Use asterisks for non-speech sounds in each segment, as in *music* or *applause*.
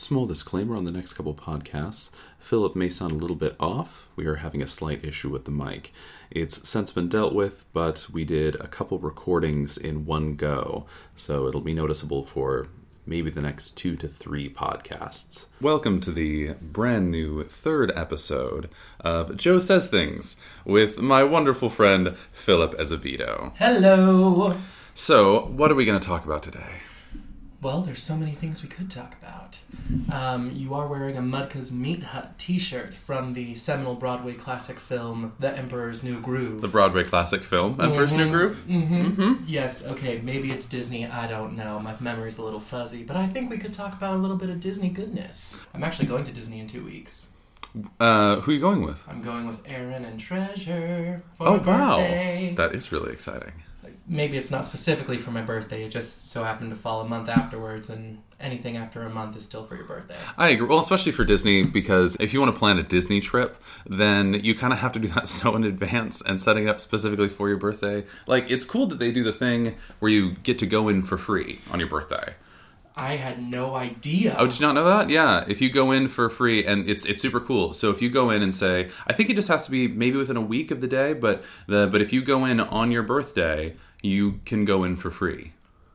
Small disclaimer on the next couple podcasts. Phillip may sound a little bit off. We are having a slight issue with the mic. It's since been dealt with, but we did a couple recordings in one go, so it'll be noticeable for maybe the next two to three podcasts. Welcome to the brand new third episode of Joe Says Things with my wonderful friend Phillip Azevedo. Hello. So, what are we going to talk about today? Well, there's so many things we could talk about. Um, you are wearing a Mudka's Meat Hut T-shirt from the seminal Broadway classic film *The Emperor's New Groove*. The Broadway classic film, Emperor's New Groove? Mm-hmm. Yes. Okay. Maybe it's Disney. I don't know. My memory's a little fuzzy, but I think we could talk about a little bit of Disney goodness. I'm actually going to Disney in two weeks. Uh, who are you going with? I'm going with Aaron and Treasure. For Oh, wow. birthday. That is really exciting. Maybe it's not specifically for my birthday. It just so happened to fall a month afterwards, and anything after a month is still for your birthday. I agree. Well, especially for Disney, because if you want to plan a Disney trip, then you kind of have to do that *laughs* so in advance and setting it up specifically for your birthday. Like, it's cool that they do the thing where you get to go in for free on your birthday. I had no idea. Oh, did you not know that? Yeah, if you go in for free, and it's it's super cool. So if you go in and say, I think it just has to be maybe within a week of the day, but the but if you go in on your birthday, you can go in for free.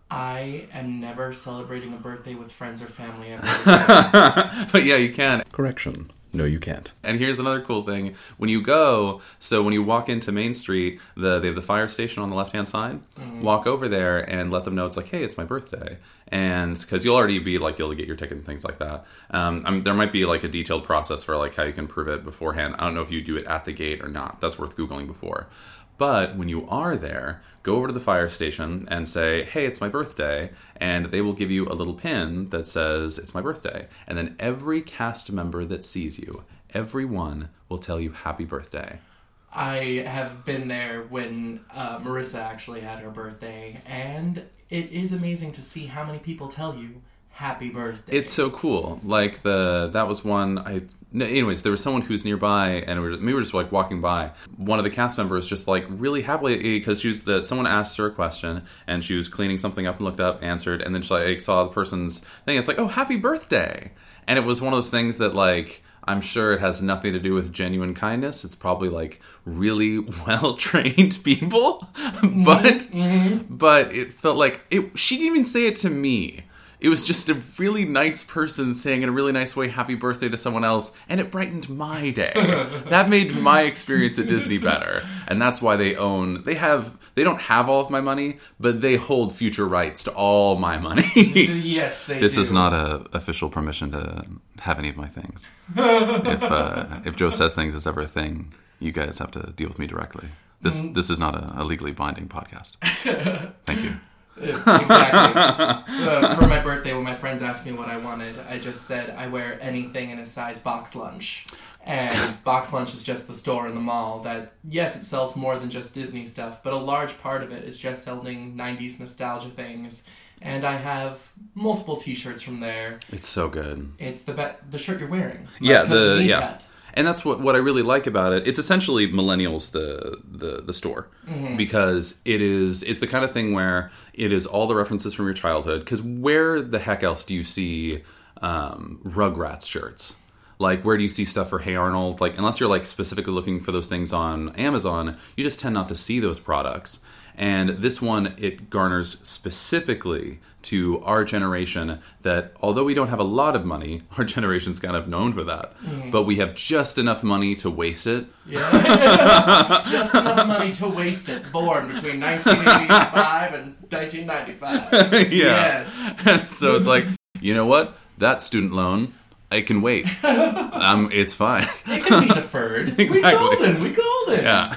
I am never celebrating a birthday with friends or family ever. *laughs* but yeah, you can. Correction. No, you can't. And here's another cool thing: when you go, so when you walk into Main Street, the they have the fire station on the left hand side. Mm-hmm. Walk over there and let them know it's like, hey, it's my birthday, and because you'll already be like you'll get your ticket and things like that. Um, I there might be like a detailed process for like how you can prove it beforehand. I don't know if you do it at the gate or not. That's worth googling before. But when you are there, go over to the fire station and say, hey, it's my birthday. And they will give you a little pin that says, it's my birthday. And then every cast member that sees you, everyone will tell you happy birthday. I have been there when uh, Marissa actually had her birthday, and it is amazing to see how many people tell you happy birthday. It's so cool. Like the that was one I. No, anyways, there was someone who's nearby, and we were, we were just like walking by. One of the cast members just like really happily because she was the someone asked her a question, and she was cleaning something up and looked up, answered, and then she like saw the person's thing. It's like, oh, happy birthday! And it was one of those things that like. I'm sure it has nothing to do with genuine kindness. It's probably like really *laughs* well trained people, *laughs* but mm-hmm, mm-hmm. but it felt like it. She didn't even say it to me. It was just a really nice person saying in a really nice way happy birthday to someone else, and it brightened my day. *laughs* that made my experience at Disney better. And that's why they own they have they don't have all of my money, but they hold future rights to all my money. *laughs* yes, they this do. is not a official permission to have any of my things. if uh, if Joe says things is ever a thing, you guys have to deal with me directly. This this is not a, a legally binding podcast. *laughs* Thank you. Exactly. *laughs* Uh, for my birthday, when my friends asked me what I wanted, I just said I wear anything in a size box lunch. And *laughs* box lunch is just the store in the mall that, yes, it sells more than just Disney stuff, but a large part of it is just selling 90s nostalgia things. And I have multiple T-shirts from there. It's so good. It's the be- the shirt you're wearing. Yeah, the yeah. And that's what, what I really like about it. It's essentially millennials the the the store because it is it's the kind of thing where it is all the references from your childhood. Because where the heck else do you see um, Rugrats shirts? Like where do you see stuff for Hey Arnold? Like unless you're like specifically looking for those things on Amazon, you just tend not to see those products. And this one, it garners specifically to our generation that although we don't have a lot of money, *laughs* our generation's kind of known for that, mm-hmm. but we have just enough money to waste it. Yeah. *laughs* Just enough money to waste it. Born between 1985 and 1995. *laughs* Yes. And so it's like, you know what? That student loan, it can wait. *laughs* um, it's fine. It can be deferred. *laughs* We Exactly. golden. We golden. yeah.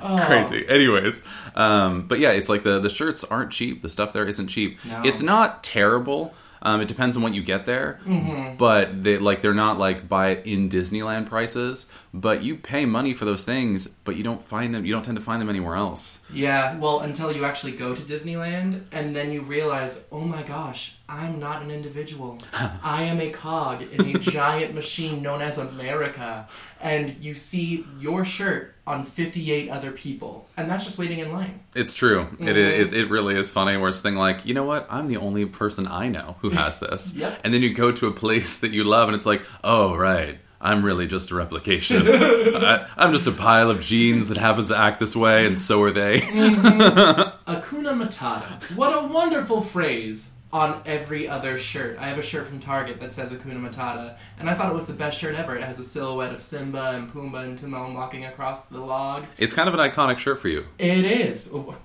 Oh. Crazy. Anyways, um, but yeah, it's like the the shirts aren't cheap. The stuff there isn't cheap. No. It's not terrible. Um, it depends on what you get there, Mm-hmm. but they like they're not like buy it in Disneyland prices. But you pay money for those things, but you don't find them. You don't tend to find them anywhere else. Yeah, well, until you actually go to Disneyland and then you realize, oh my gosh, I'm not an individual. *laughs* I am a cog in a giant machine known as America. And you see your shirt on 58 other people. And that's just waiting in line. It's true. It, mm-hmm. it it really is funny. Where it's thing like, you know what? I'm the only person I know who has this. *laughs* Yep. And then you go to a place that you love, and it's like, oh right, I'm really just a replication. *laughs* I, I'm just a pile of genes that happens to act this way, and so are they. Mm-hmm. Hakuna Matata. What a wonderful phrase on every other shirt. I have a shirt from Target that says Hakuna Matata, and I thought it was the best shirt ever. It has a silhouette of Simba and Pumbaa and Timon walking across the log. it's kind of an iconic shirt for you. It is. Ooh.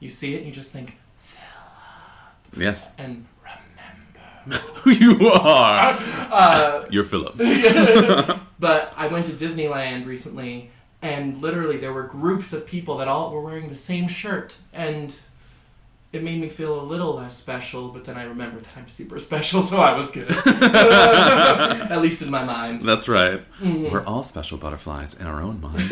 You see it and you just think, Yes. and *laughs* you are. uh, You're Phillip. *laughs* But I went to Disneyland recently, and literally there were groups of people that all were wearing the same shirt, and it made me feel a little less special. But then I remembered that I'm super special, so I was good. *laughs* At least in my mind. That's right. Mm. We're all special butterflies in our own mind.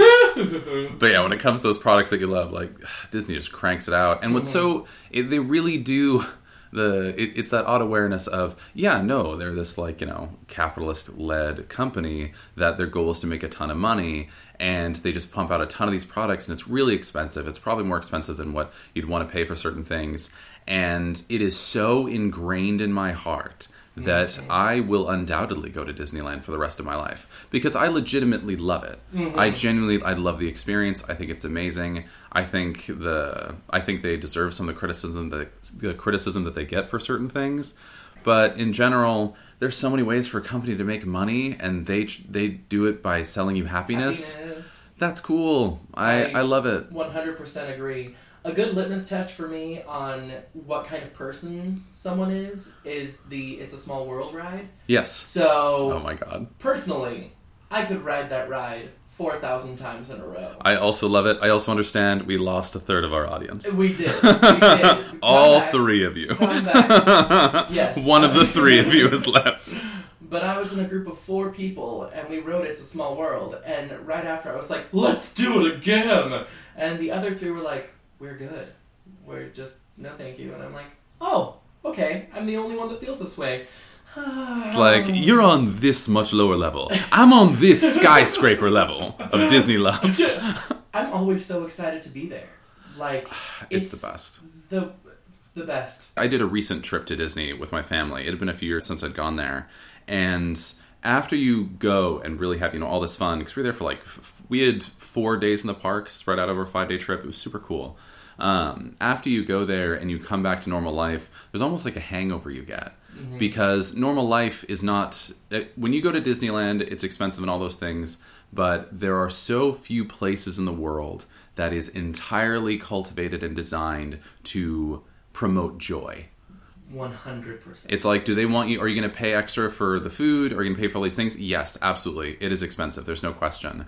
but yeah, when it comes to those products that you love, like *sighs* Disney just cranks it out. And what's so it, they really do the it, it's that odd awareness of yeah, no, they're this like you know capitalist led company that their goal is to make a ton of money. And they just pump out a ton of these products, and it's really expensive. It's probably more expensive than what you'd want to pay for certain things. And it is so ingrained in my heart that I will undoubtedly go to Disneyland for the rest of my life because I legitimately love it. Mm-hmm. I genuinely I love the experience. I think it's amazing. I think the I think they deserve some of the criticism that the criticism that they get for certain things. But in general, there's so many ways for a company to make money and they they do it by selling you happiness. Happiness. That's cool. I I- I love it. 100% agree. A good litmus test for me on what kind of person someone is is the It's a Small World ride. Yes. So, Oh my god. personally, I could ride that ride 4,000 times in a row. I also love it. I also understand we lost a third of our audience. We did. We did. *laughs* All back. three of you. *laughs* Yes. One of the three of you is *laughs* left. But I was in a group of four people, and we wrote It's a Small World. And right after, I was like, let's do it again! And the other three were like, we're good. We're just, no thank you. And I'm like, oh, okay. I'm the only one that feels this way. It's like *sighs* you're on this much lower level. I'm on this skyscraper level of Disney love. *laughs* I'm always so excited to be there. Like, *sighs* It's the best. The, the best. I did a recent trip to Disney with my family. It had been a few years since I'd gone there, and after you go and really have you know all this fun because we were there for like f- we had four days in the park spread out over a five day trip. It was super cool. Um, after you go there and you come back to normal life, there's almost like a hangover you get because normal life is not. uh, When you go to Disneyland, it's expensive and all those things, but there are so few places in the world that is entirely cultivated and designed to promote joy. 100%. It's like, do they want you? Are you going to pay extra for the food? Are you going to pay for all these things? Yes, absolutely. It is expensive. There's no question.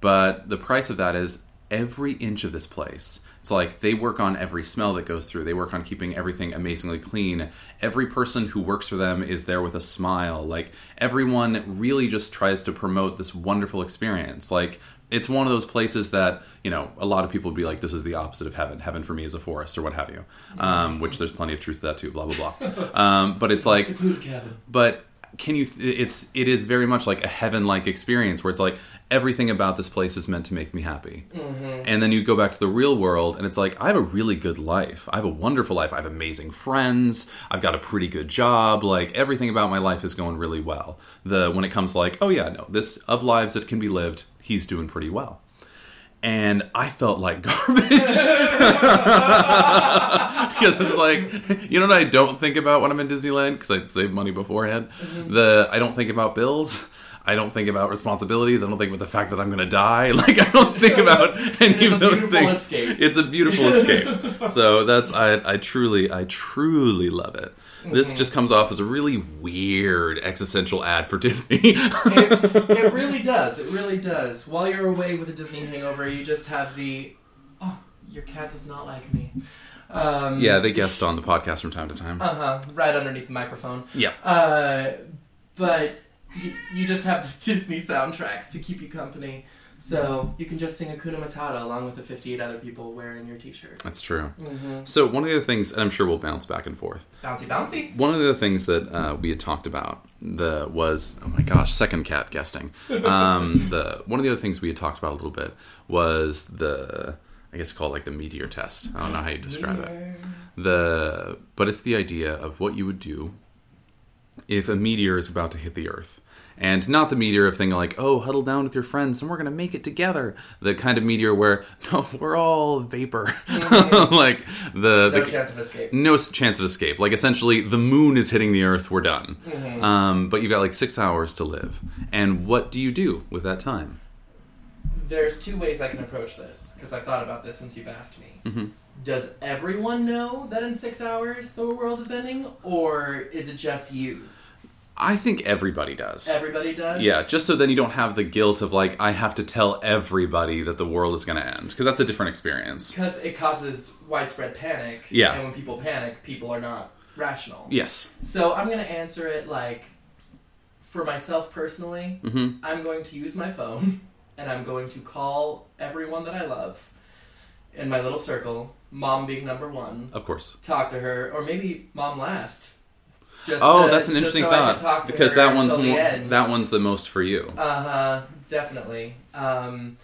But the price of that is every inch of this place. It's like they work on every smell that goes through. They work on keeping everything amazingly clean. Every person who works for them is there with a smile. Like everyone really just tries to promote this wonderful experience. Like it's one of those places that you know a lot of people would be like this is the opposite of heaven. Heaven for me is a forest or what have you. Um, which there's plenty of truth to that too blah blah blah. Um, but it's like but can you it's it is very much like a heaven like experience where it's like everything about this place is meant to make me happy. And then you go back to the real world and it's like i have a really good life. I have a wonderful life. I have amazing friends. I've got a pretty good job. Like everything about my life is going really well. The when it comes to like oh yeah no this of lives that can be lived he's doing pretty well and I felt like *laughs* garbage *laughs* because it's like you know what I don't think about when I'm in Disneyland because I'd save money beforehand. The I don't think about bills. I don't think about responsibilities. I don't think about the fact that I'm going to die. *laughs* Like I don't think about any of those things. escape. It's a beautiful escape. So that's I I truly I truly love it. This just comes off as a really weird existential ad for *laughs* Disney. it, it really does. It really does. While you're away with a Disney hangover, you just have the, oh, your cat does not like me. Um, yeah, they guest on the podcast from time to time. Uh huh. Right underneath the microphone. Yeah. Uh, but you, you just have *laughs* the Disney soundtracks to keep you company. So you can just sing Hakuna Matata along with the 58 other people wearing your t-shirt. That's true. Mm-hmm. So one of the other things, and I'm sure we'll bounce back and forth. Bouncy, bouncy. One of the things that uh, we had talked about the was oh my gosh, second cat guesting. Um, *laughs* the one of the other things we had talked about a little bit was the I guess it's called like the meteor test. I don't know how you describe it. The but it's the idea of what you would do if a meteor is about to hit the Earth. And not the meteor of thing like, oh, huddle down with your friends and we're gonna make it together. The kind of meteor where *laughs* no, we're all vapor. *laughs* like the, No the chance of escape. no chance of escape. Like essentially, the moon is hitting the Earth. We're done. Mm-hmm. Um, but you've got like six hours to live. And what do you do with that time? There's two ways I can approach this because I've thought about this since you've asked me. Mhm. Does everyone know that in six hours the world is ending, or is it just you? I think everybody does. Everybody does. yeah, just so then you don't have the guilt of like I have to tell everybody that the world is going to end because that's a different experience. Because it causes widespread panic. Yeah. And when people panic, people are not rational. Yes. So I'm gonna answer it like, for myself personally, hmm I'm going to use my phone *laughs* and I'm going to call everyone that I love in my little circle. Mom being number one. Of course. Talk to her, or maybe mom last. Just Oh, to- that's an interesting so thought because that one's the more, that one's the most for you. Uh huh. Definitely. Um,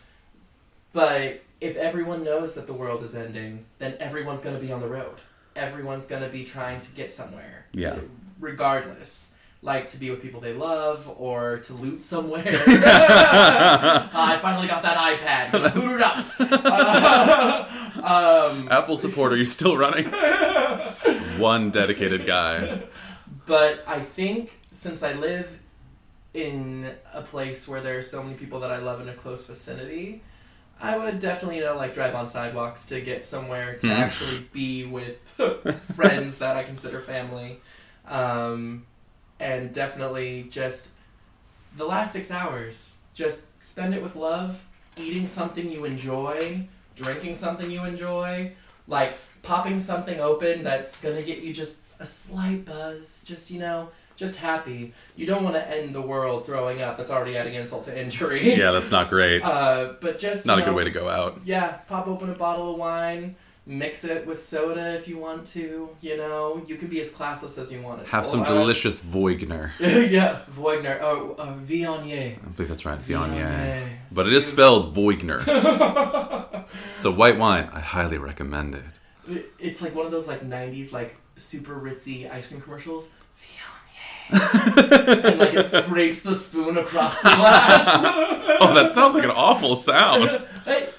but if everyone knows that the world is ending, then everyone's going to be on the road. Everyone's going to be trying to get somewhere. Yeah. Regardless. Like to be with people they love or to loot somewhere. *laughs* *laughs* I finally got that iPad. *laughs* Boot it up. Uh, um, Apple support, are you still running? It's one dedicated guy. But I think since I live in a place where there are so many people that I love in a close vicinity, I would definitely, you know, like drive on sidewalks to get somewhere to Hmm. actually be with *laughs* friends that I consider family. Um, and definitely just the last six hours, just spend it with love, eating something you enjoy, drinking something you enjoy, like popping something open that's gonna get you just a slight buzz, just you know, just happy. You don't want to end the world throwing up. That's already adding insult to injury. *laughs* Yeah, that's not great. Uh, but just Not a good way to go out. Yeah, pop open a bottle of wine, mix it with soda if you want to. You know, you can be as classless as you want. It's Have some delicious Voigner. *laughs* yeah, Voigner. Oh, uh, Viognier. I believe that's right, Viognier. Viognier. But it is spelled Voigner. *laughs* It's a white wine. I highly recommend it. It's like one of those like '90s like super ritzy ice cream commercials. *laughs* And like it scrapes the spoon across the glass. *laughs* Oh, that sounds like an awful sound. *laughs*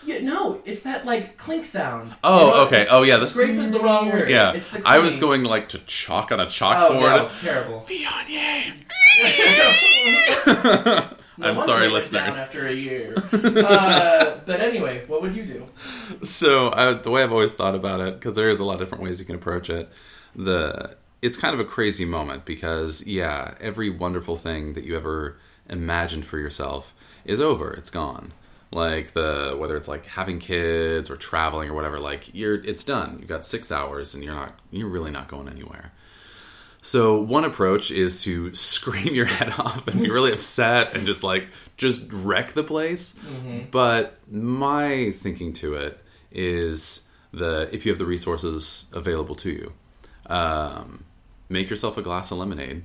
Yeah, no, it's that like clink sound. Oh, You know, okay. Oh, yeah. The, Scrape is the wrong word. yeah. I was going like to chalk on a Oh chalkboard. no, terrible. Viognier. No I'm sorry, they went down listeners. After a year. uh, but anyway, what would you do? So uh, the way I've always thought about it, because there is a lot of different ways you can approach it, the it's kind of a crazy moment because yeah, every wonderful thing that you ever imagined for yourself is over. It's gone. Like the whether it's like having kids or traveling or whatever, like you're it's done. You got six hours and you're not you're really not going anywhere. So one approach is to *laughs* scream your head off and be really upset and just like just wreck the place. Mm-hmm. But my thinking to it is the if you have the resources available to you, um, make yourself a glass of lemonade.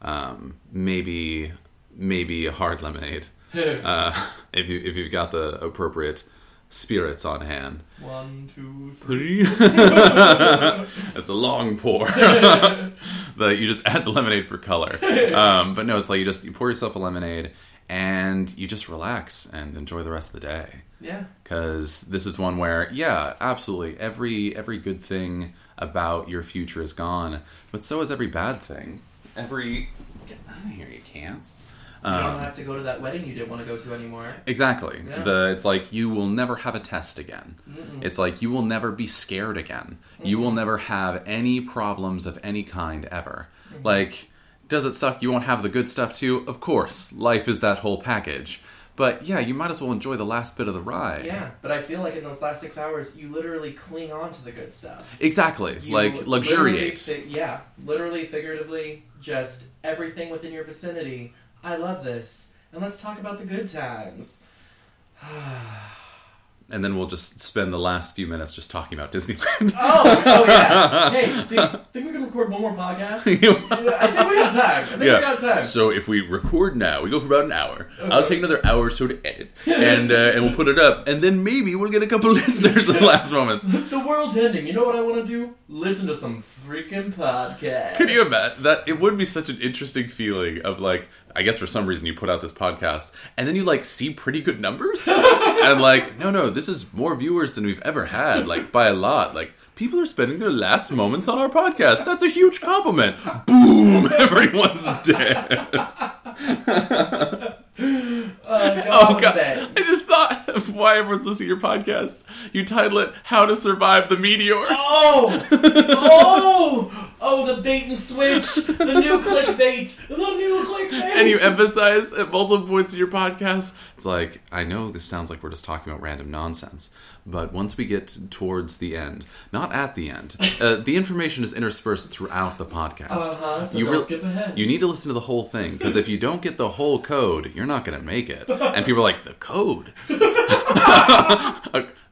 Um, maybe maybe a hard lemonade *laughs* uh, if you if you've got the appropriate spirits on hand. One, two, three. it's *laughs* a long pour. *laughs* that you just add the lemonade for color. Um, but no, it's like you just you pour yourself a lemonade and you just relax and enjoy the rest of the day. Yeah. Because this is one where, yeah, absolutely, every every good thing about your future is gone, but so is every bad thing. Every get out of here, you can't. You Um, don't have to go to that wedding you didn't want to go to anymore. Exactly. Yeah. The it's like you will never have a test again. Mm-mm. It's like you will never be scared again. You will never have any problems of any kind ever. Mm-hmm. Like does it suck you won't have the good stuff too? Of course. Life is that whole package. But yeah, you might as well enjoy the last bit of the ride. Yeah, but I feel like in those last six hours, you literally cling on to the good stuff. Exactly. You like literally luxuriate. fi- yeah, literally, figuratively, just everything within your vicinity. I love this, and let's talk about the good times. *sighs* *sighs* and then we'll just spend the last few minutes just talking about Disneyland. Oh, oh yeah. *laughs* Hey, think, think we can record one more podcast? *laughs* I think we got time. I think we got time. So if we record now, we go for about an hour. I'll take another hour or so to edit, *laughs* and uh, and we'll put it up, and then maybe we'll get a couple listeners in the last moments. The world's ending. You know what I want to do? Listen to some freaking podcast. Can you imagine that? It would be such an interesting feeling of like, I guess for some reason you put out this podcast, and then you like see pretty good numbers, *laughs* and like, no, no, this is more viewers than we've ever had, like by a lot, like. People are spending their last moments on our podcast. That's a huge compliment. Boom! *laughs* Everyone's dead. Go *laughs* Oh, oh god! I just thought of why everyone's listening to your podcast. You title it "How to Survive the Meteor." Oh! Oh! Oh, the bait and switch! The new *laughs* clickbait! The new clickbait! and you emphasize at multiple points in your podcast. It's like, I know this sounds like we're just talking about random nonsense, but once we get towards the end, not at the end, uh, the information is interspersed throughout the podcast. Uh-huh, so you don't real- skip ahead. You need to listen to the whole thing because if you don't get the whole code, you're not going to make it. And people are like, the code? *laughs*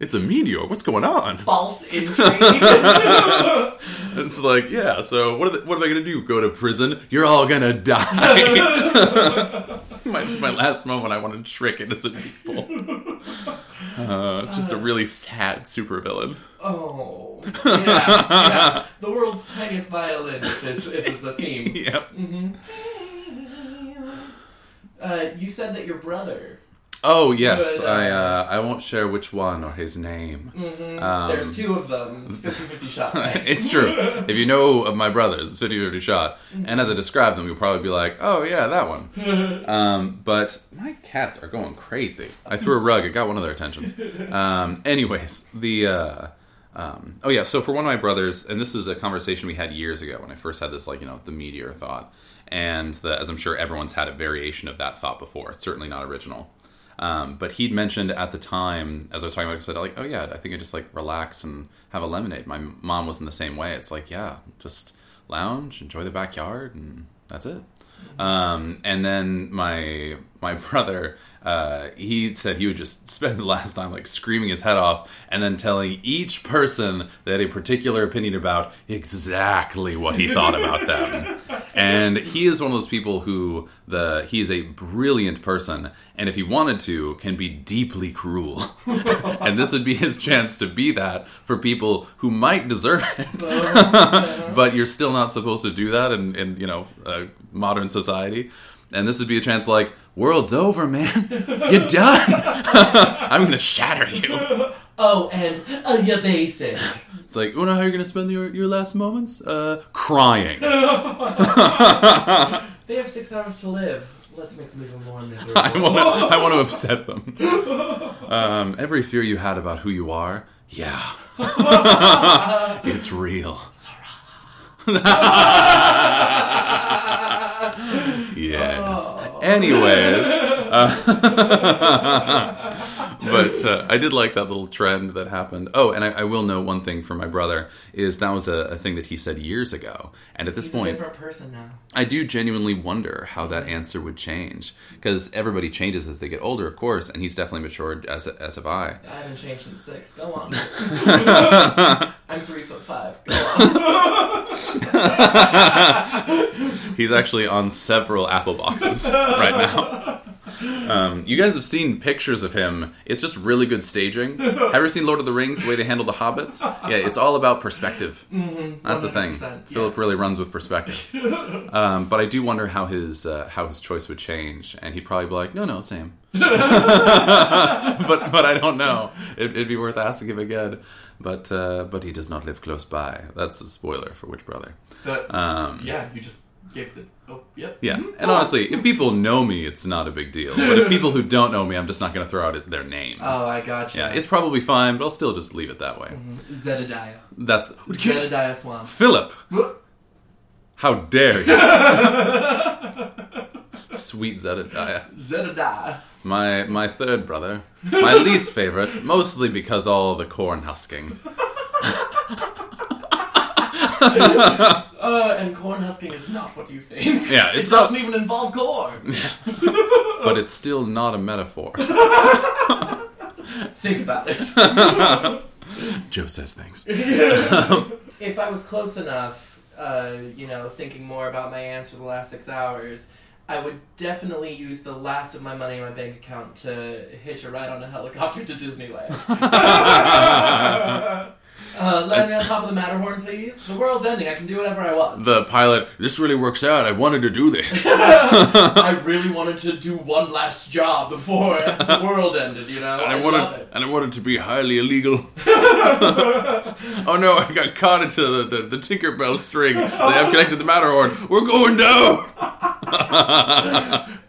it's a meteor. What's going on? False *laughs* intrigue. It's like, yeah. So what? Are the, what am I gonna do? Go to prison? You're all gonna die. *laughs* my, my last moment, I want to trick innocent people. Uh, just a really sad supervillain. oh. *laughs* Yeah, yeah. The world's tiniest violin is, is, is the theme. *laughs* Yep. Uh, you said that your brother. Oh yes, But, uh, I uh, I won't share which one or his name. Um, There's two of them. It's *laughs* 50-50 shot. *laughs* it's true. If you know of my brothers, it's 50 50 shot. And as I describe them, you'll probably be like, oh, yeah, that one. *laughs* Um, but my cats are going crazy. I threw a rug, it got one of their attentions. Um, anyways, the. Uh, um, oh, yeah, so for one of my brothers, and this is a conversation we had years ago when I first had this, like, you know, the meteor thought. And the, as I'm sure everyone's had a variation of that thought before, it's certainly not original. Um, but he'd mentioned at the time, as I was talking about, I said, like, oh yeah, I think I just like relax and have a lemonade. My mom was in the same way. It's like, yeah, just lounge, enjoy the backyard, and that's it. Um, and then my my *laughs* brother, uh, he said he would just *laughs* spend the last time like screaming his head off, and then telling each person that a particular opinion about exactly what he thought about them. *laughs* And he is one of those people who the he is a brilliant person, and if he wanted to, can be deeply cruel. *laughs* and this would be his chance to be that for people who might deserve it, *laughs* but you're still not supposed to do that in, in you know uh, modern society. And this would be a chance like, world's over, man. *laughs* You're done. I'm gonna shatter you. Oh, and uh, you're basic. It's like, you know how you're gonna spend your, your last moments? Uh, crying. *laughs* They have six hours to live. Let's make them even more *laughs* miserable. *laughs* I want to. I want to upset them. Um, every fear you had about who you are, yeah, it's real. yes. Anyways, uh, *laughs* but uh, I did like that little trend that happened. Oh, and I, I will know one thing for my brother is that was a, a thing that he said years ago, and at this He's a point, different person now. I do genuinely wonder how that answer would change because everybody changes as they get older, of course, and he's definitely matured as as have I. I haven't changed in six. Go on. *laughs* I'm three foot five. Go *laughs* on. He's actually on several Apple boxes right now. Um, you guys have seen pictures of him. It's just really good staging. *laughs* Have you ever seen Lord of the Rings? The way they handle the hobbits. Yeah, it's all about perspective. *laughs* That's the thing. 100%, Phillip really runs with perspective. *laughs* Um, but I do wonder how his uh, how his choice would change, and he'd probably be like, "No, no, Sam." but but I don't know. It, it'd be worth asking him again. But uh, but he does not live close by. That's a spoiler for which brother. But, Um, yeah, you just the. Oh, yep. yeah, mm-hmm. and oh. honestly, if people know me, it's not a big deal. But if people who don't know me, I'm just not going to throw out their names. Oh, I gotcha. yeah, it's probably fine, but I'll still just leave it that way. Mm-hmm. Zedediah. That's Zedediah Swann. Phillip. How dare you? *laughs* Sweet Zedediah. Zedediah. My my third brother. My least favorite, mostly because all the corn husking. *laughs* *laughs* Uh, and corn husking is not what you think. Yeah, *laughs* it not- doesn't even involve corn. *laughs* but it's still not a metaphor. Think about it. Joe says things. if I was close enough, uh, you know, thinking more about my answer the last six hours, I would definitely use the last of my money in my bank account to hitch a ride on a helicopter to Disneyland. Uh, land me on top of the Matterhorn, please. The world's ending. I can do whatever I want. The pilot, this really works out. I wanted to do this. *laughs* I really wanted to do one last job before the *laughs* world ended. You know, And I, I love wanted, it. and I wanted to be highly illegal. *laughs* oh no! I got caught into the, the, the Tinkerbell string. They have connected the Matterhorn. We're going down.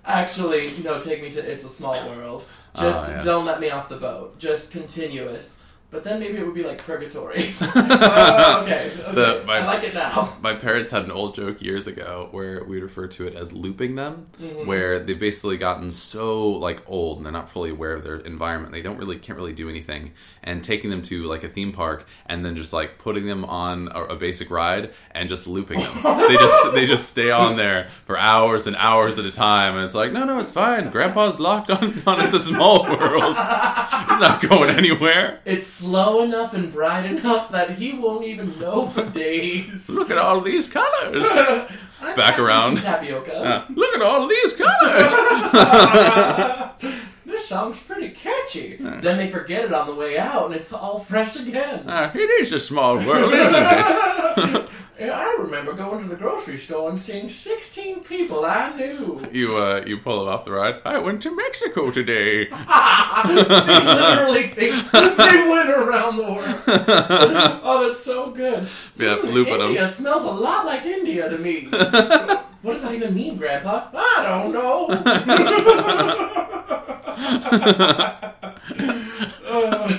Actually, no, take me to It's a Small World. Just Ah, yes. don't let me off the boat. Just continuous. But then maybe it would be like purgatory. Uh, *laughs* *laughs* okay, okay. The- my- I like it now. *laughs* My parents had an old joke years ago where we refer to it as looping them, Mm-hmm. where they've basically gotten so like old and they're not fully aware of their environment. They don't really can't really do anything, and taking them to like a theme park and then just like putting them on a, a basic ride and just looping them. they just they just stay on there for hours and hours at a time, and it's like no no it's fine. Grandpa's locked on on It's a Small World. He's not going anywhere. It's slow enough and bright enough that he won't even know for *laughs* days. Look at all these colors. *laughs* Back around. tapioca. Uh, look at all these colors. *laughs* This song's pretty catchy. Then they forget it on the way out, and it's all fresh again. Ah, it is a small world, isn't it? Yeah, I remember going to the grocery store and seeing 16 people I knew. You uh, you pull it off the ride. I went to Mexico today. *laughs* they literally they, *laughs* they went around the world. *laughs* Oh, that's so good. Yeah, Mm, looping. India smells a lot like India to me. what does that even mean, Grandpa? I don't know. uh,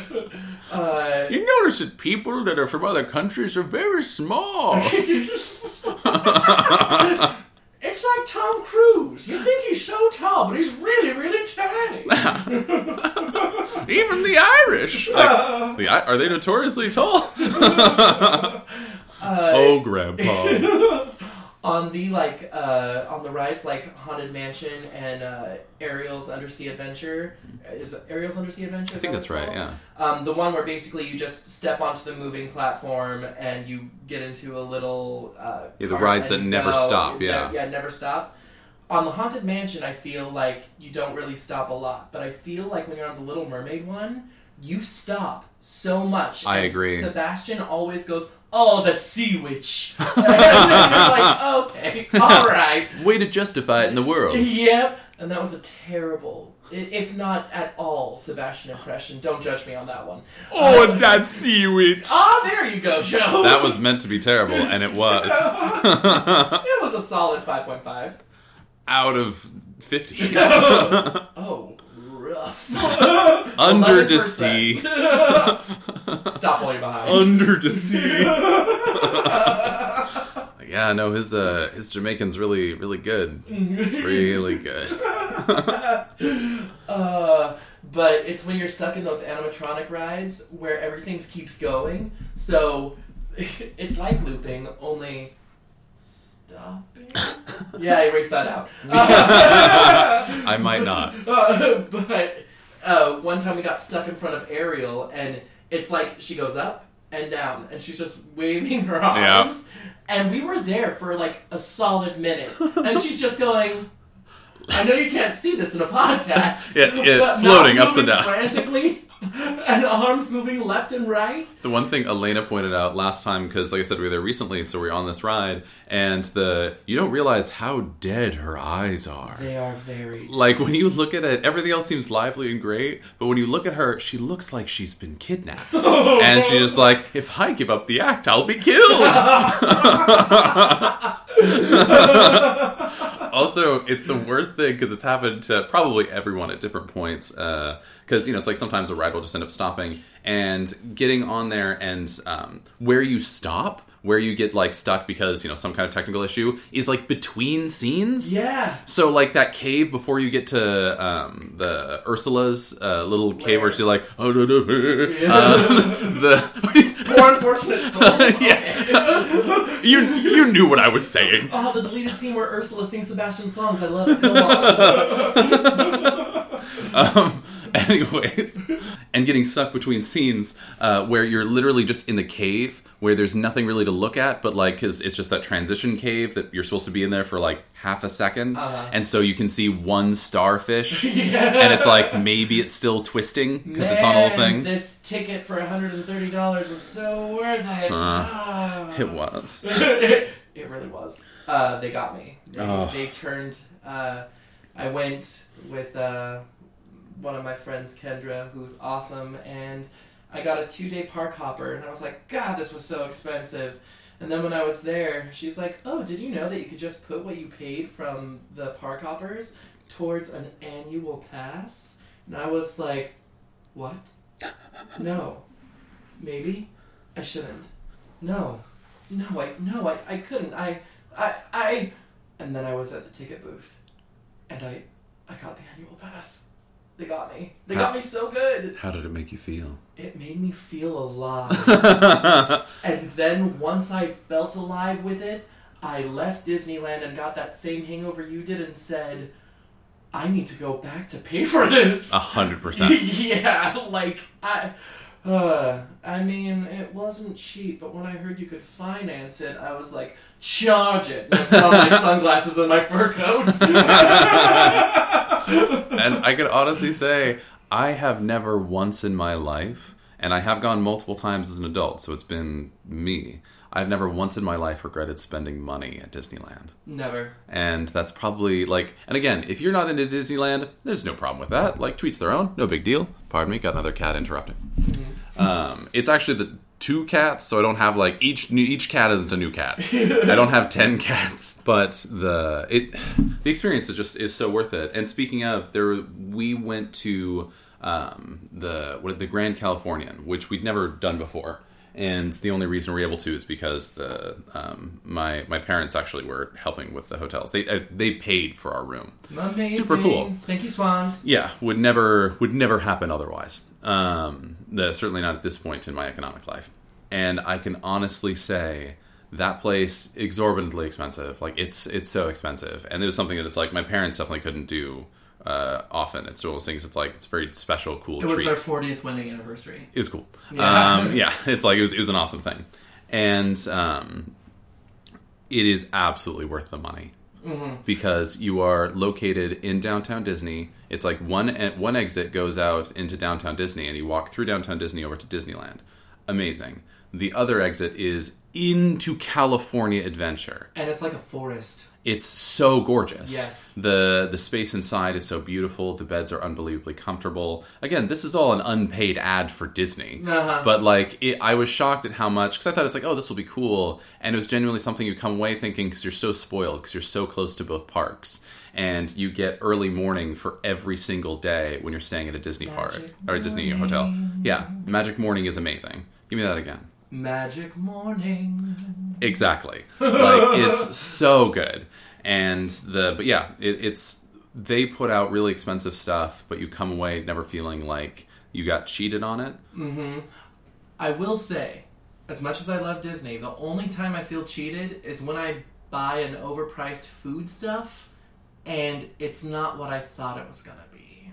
uh, You notice that people that are from other countries are very small. *laughs* it's like Tom Cruise. You think he's so tall, but he's really, really tiny. *laughs* Even the Irish. Like, the, are they notoriously tall? *laughs* Uh, oh, Grandpa. On the like uh, on the rides like Haunted Mansion and uh, Ariel's Undersea Adventure. Is it Ariel's Undersea Adventure? I think that's right. Yeah. Um, the one where basically you just step onto the moving platform and you get into a little uh, Yeah, the rides that never go. stop, Yeah, yeah. yeah, never stop. On the Haunted Mansion, I feel like you don't really stop a lot, but I feel like when you're on the Little Mermaid one, you stop so much. I agree. Sebastian always goes, "Oh, that Sea Witch," *laughs* and you're like, "Okay, *laughs* all right." Way to justify it in the world. Yep. And that was a terrible, if not at all, Sebastian impression. Don't judge me on that one. Oh, that sea witch. Ah, there you go, Joe. That was meant to be terrible, and it was. *laughs* It was a solid 5.5. Out of 50. oh, rough. *laughs* Under the sea. *laughs* Stop while you're behind. Under the sea. *laughs* yeah, no, his uh his Jamaican's really really good. It's really good. Uh, but it's when you're stuck in those animatronic rides where everything keeps going. So it's like looping, only stopping. yeah, erase that out. I might *laughs* not. Uh, but uh, one time we got stuck in front of Ariel, and it's like she goes up and down, and she's just waving her Yeah. arms. And we were there for like a solid minute, *laughs* and she's just going. I know you can't see this in a podcast. *laughs* Yeah, yeah, floating ups and down. frantically, *laughs* and arms moving left and right. The one thing Elena pointed out last time, because like I said, we were there recently, so we are on this ride, and the you don't realize how dead her eyes are. They are very. Like when you look at it, everything else seems lively and great, but when you look at her, she looks like she's been kidnapped, *laughs* and she's just like, "If I give up the act, I'll be killed." also, it's the worst thing because it's happened to probably everyone at different points. Because you know, it's like sometimes a ride will just end up stopping and getting on there, and um, where you stop, where you get like stuck because you know some kind of technical issue is like between scenes. Yeah. So like that cave before you get to um, the Ursula's uh, little cave where Where? she's like, oh, no, no, uh, *laughs* the *laughs* poor unfortunate *laughs* souls. Yeah. You you knew what I was saying. Oh, the deleted scene where Ursula sings Sebastian's songs. I love it. Go on. *laughs* Um, anyways, and getting stuck between scenes uh, where you're literally just in the cave where there's nothing really to look at, but like, cause it's just that transition cave that you're supposed to be in there for like half a 2nd Uh-huh. and so you can see one starfish, *laughs* yeah. and it's like maybe it's still twisting because it's on all thing. This ticket for $130 was so worth it. Ah. It was. *laughs* it, it really was. Uh, they got me. They, Oh. they turned. Uh, I went with uh, one of my friends, Kendra, who's awesome, and I got a two day park hopper, and I was like, God, this was so expensive. And then when I was there, she's like, Oh, did you know that you could just put what you paid from the park hoppers towards an annual pass? And I was like, What? No. Maybe? I shouldn't. No. No, I no, I, I couldn't. I I I and then I was at the ticket booth and I I got the annual pass. They got me. They got me so good. How did it make you feel? It made me feel alive. *laughs* and then once I felt alive with it, I left Disneyland and got that same hangover you did and said, I need to go back to pay for this. A hundred percent. *laughs* yeah, like I uh I mean it wasn't cheap, but when I heard you could finance it, I was like, charge it. With all my *laughs* sunglasses and my fur coat. And I can honestly say I have never once in my life, and I have gone multiple times as an adult, so it's been me. I've never once in my life regretted spending money at Disneyland. Never. And that's probably like, and again, if you're not into Disneyland, there's no problem with that. Like, tweets their own, no big deal. Pardon me, got another cat interrupting. Um, it's actually the two cats, so I don't have like each new, each cat isn't a new cat. I don't have ten *laughs* cats, but the it the experience is just is so worth it. And speaking of, there we went to um, the what the Grand Californian, which we'd never done before. And the only reason we're able to is because the um, my my parents actually were helping with the hotels. They uh, they paid for our room. Amazing. Super cool. Thank you, Swanns. Yeah, would never would never happen otherwise. Um, the, certainly not at this point in my economic life. And I can honestly say that place exorbitantly expensive. Like it's it's so expensive, and it was something that it's like my parents definitely couldn't do uh, often. It's one of those things. It's like it's very special, cool It was treat. their 40th wedding anniversary. It was cool. Yeah. Um, *laughs* yeah, it's like it was, it was an awesome thing, and um, it is absolutely worth the money Mm-hmm. because you are located in downtown Disney. It's like one one exit goes out into downtown Disney, and you walk through downtown Disney over to Disneyland. Amazing. The other exit is into California Adventure. And it's like a forest. It's so gorgeous. Yes. The the space inside is so beautiful. The beds are unbelievably comfortable. Again, this is all an unpaid ad for Disney. Uh-huh. But like, it, I was shocked at how much because I thought it's like, oh, this will be cool, and it was genuinely something you come away thinking because you're so spoiled because you're so close to both parks, and you get early morning for every single day when you're staying at a Disney park Magic or a Disney hotel. Yeah, Magic Morning is amazing. Give me that again. Magic morning. Exactly. *laughs* Like it's so good. And the but yeah, it, it's they put out really expensive stuff, but you come away never feeling like you got cheated on it. Mm-hmm. I will say, as much as I love Disney, the only time I feel cheated is when I buy an overpriced food stuff and it's not what I thought it was gonna be.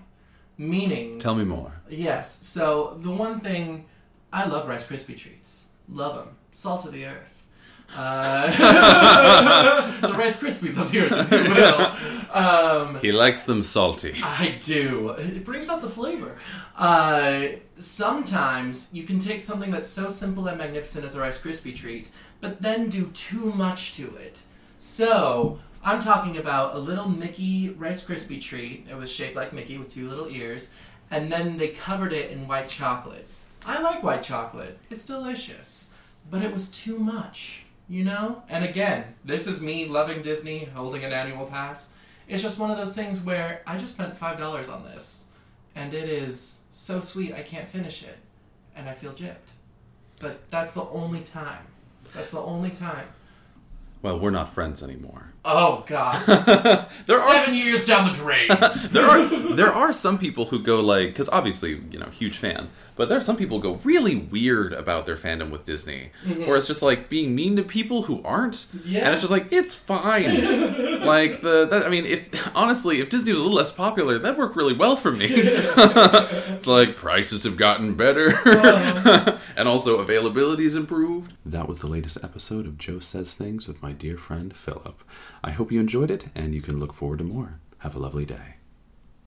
Meaning, Tell me more. yes. So the one thing I love Rice Krispie treats. Love them. Salt of the earth. Uh, *laughs* the Rice Krispies of here, if you will. Um, He likes them salty. I do. It brings out the flavor. Uh, sometimes you can take something that's so simple and magnificent as a Rice Krispie treat, but then do too much to it. So, I'm talking about a little Mickey Rice Krispie treat. It was shaped like Mickey with two little ears, and then they covered it in white chocolate. I like white chocolate, it's delicious, but it was too much. You know? And again, this is me loving Disney, holding an annual pass. It's just one of those things where I just spent five dollars on this, and it is so sweet I can't finish it, and I feel gypped. But that's the only time. That's the only time. Well, we're not friends anymore. Oh God! *laughs* There are Seven years down the drain. *laughs* there are there are some people who go like because obviously you know huge fan but there are some people who go really weird about their fandom with disney mm-hmm. where it's just like being mean to people who aren't Yeah. and it's just like it's fine *laughs* like the that, i mean if honestly if disney was a little less popular that'd work really well for me it's like prices have gotten better uh-huh. and also availability's improved that was the latest episode of joe says things with my dear friend phillip i hope you enjoyed it and you can look forward to more. Have a lovely day